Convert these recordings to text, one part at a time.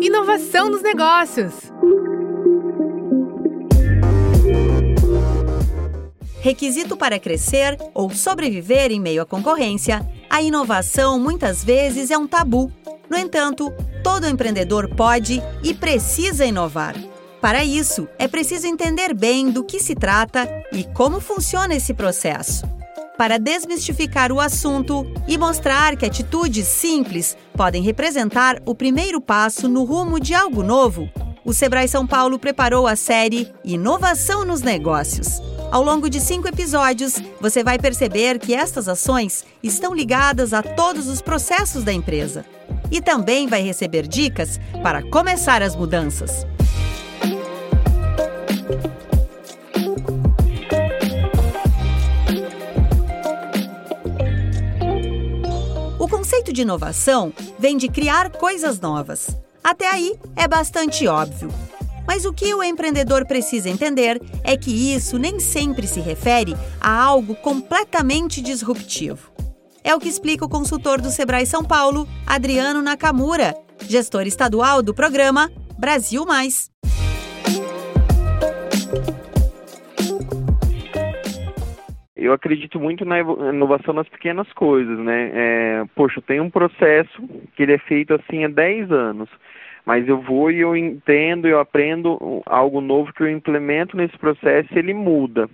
Inovação nos negócios. Requisito para crescer ou sobreviver em meio à concorrência, a inovação muitas vezes é um tabu. No entanto, todo empreendedor pode e precisa inovar. Para isso, é preciso entender bem do que se trata e como funciona esse processo. Para desmistificar o assunto e mostrar que atitudes simples podem representar o primeiro passo no rumo de algo novo, o Sebrae São Paulo preparou a série Inovação nos Negócios. Ao longo de cinco episódios, você vai perceber que estas ações estão ligadas a todos os processos da empresa. E também vai receber dicas para começar as mudanças. De inovação vem de criar coisas novas. Até aí é bastante óbvio. Mas o que o empreendedor precisa entender é que isso nem sempre se refere a algo completamente disruptivo. É o que explica o consultor do Sebrae São Paulo, Adriano Nakamura, gestor estadual do programa Brasil Mais. Eu acredito muito na inovação nas pequenas coisas, né? É, poxa, tenho um processo que ele é feito assim há 10 anos mas eu vou e eu entendo, eu aprendo algo novo que eu implemento nesse processo e ele muda.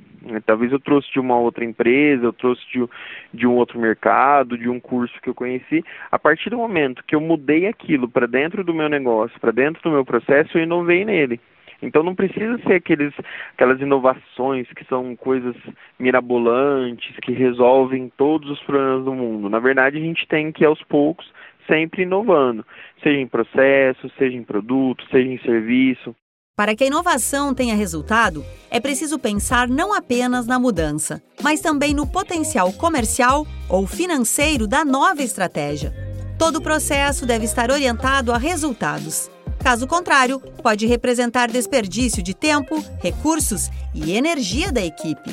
Talvez eu trouxe de uma outra empresa, eu trouxe de, de um outro mercado, de um curso que eu conheci. A partir do momento que eu mudei aquilo para dentro do meu negócio, para dentro do meu processo, eu inovei nele. Então não precisa ser aqueles, aquelas inovações que são coisas mirabolantes, que resolvem todos os problemas do mundo. Na verdade, a gente tem que, aos poucos, sempre inovando, seja em processo, seja em produto, seja em serviço. Para que a inovação tenha resultado, é preciso pensar não apenas na mudança, mas também no potencial comercial ou financeiro da nova estratégia. Todo o processo deve estar orientado a resultados. Caso contrário, pode representar desperdício de tempo, recursos e energia da equipe.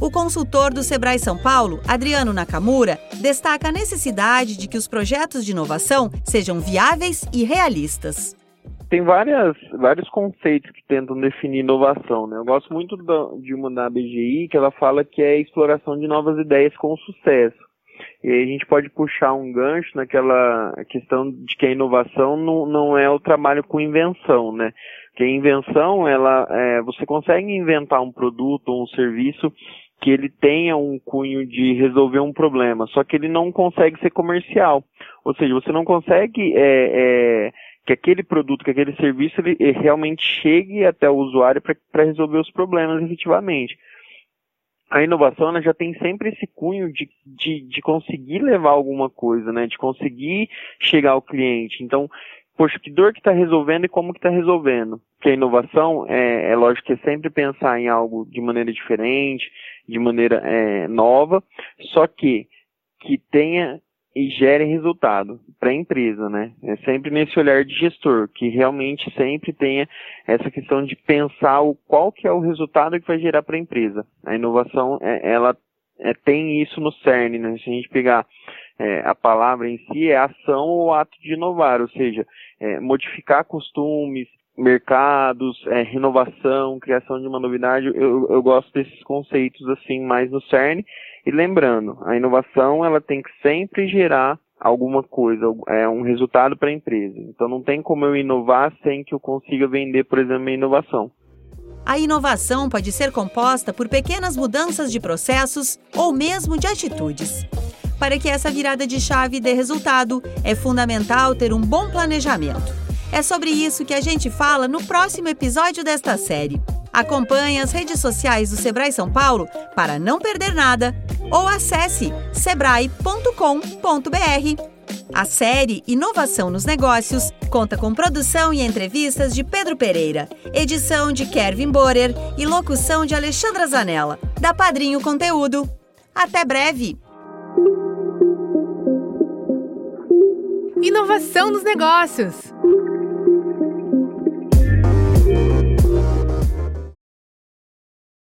O consultor do Sebrae São Paulo, Adriano Nakamura, destaca a necessidade de que os projetos de inovação sejam viáveis e realistas. Tem várias, vários conceitos que tentam definir inovação. Né? Eu gosto muito de uma da BGI que ela fala que é a exploração de novas ideias com sucesso. E aí a gente pode puxar um gancho naquela questão de que a inovação não, não é o trabalho com invenção, né? Que a invenção, ela, é, você consegue inventar um produto ou um serviço que ele tenha um cunho de resolver um problema, só que ele não consegue ser comercial. Ou seja, você não consegue é, é, que aquele produto, que aquele serviço ele, ele realmente chegue até o usuário para resolver os problemas efetivamente. A inovação ela já tem sempre esse cunho de, de, de conseguir levar alguma coisa, né? de conseguir chegar ao cliente. Então, poxa, que dor que está resolvendo e como que está resolvendo. Porque a inovação, é, é lógico que é sempre pensar em algo de maneira diferente, de maneira é, nova, só que que tenha e gere resultado para a empresa, né? É sempre nesse olhar de gestor, que realmente sempre tenha essa questão de pensar o qual que é o resultado que vai gerar para a empresa. A inovação, é, ela é, tem isso no cerne, né? Se a gente pegar é, a palavra em si, é ação ou ato de inovar, ou seja, é, modificar costumes, mercados, é, renovação, criação de uma novidade, eu, eu gosto desses conceitos assim mais no cerne. E lembrando, a inovação ela tem que sempre gerar alguma coisa, é um resultado para a empresa. Então não tem como eu inovar sem que eu consiga vender, por exemplo, a inovação. A inovação pode ser composta por pequenas mudanças de processos ou mesmo de atitudes. Para que essa virada de chave dê resultado, é fundamental ter um bom planejamento. É sobre isso que a gente fala no próximo episódio desta série. Acompanhe as redes sociais do Sebrae São Paulo para não perder nada ou acesse sebrae.com.br. A série Inovação nos Negócios conta com produção e entrevistas de Pedro Pereira, edição de Kevin Borer e locução de Alexandra Zanella, da Padrinho Conteúdo. Até breve! Inovação nos Negócios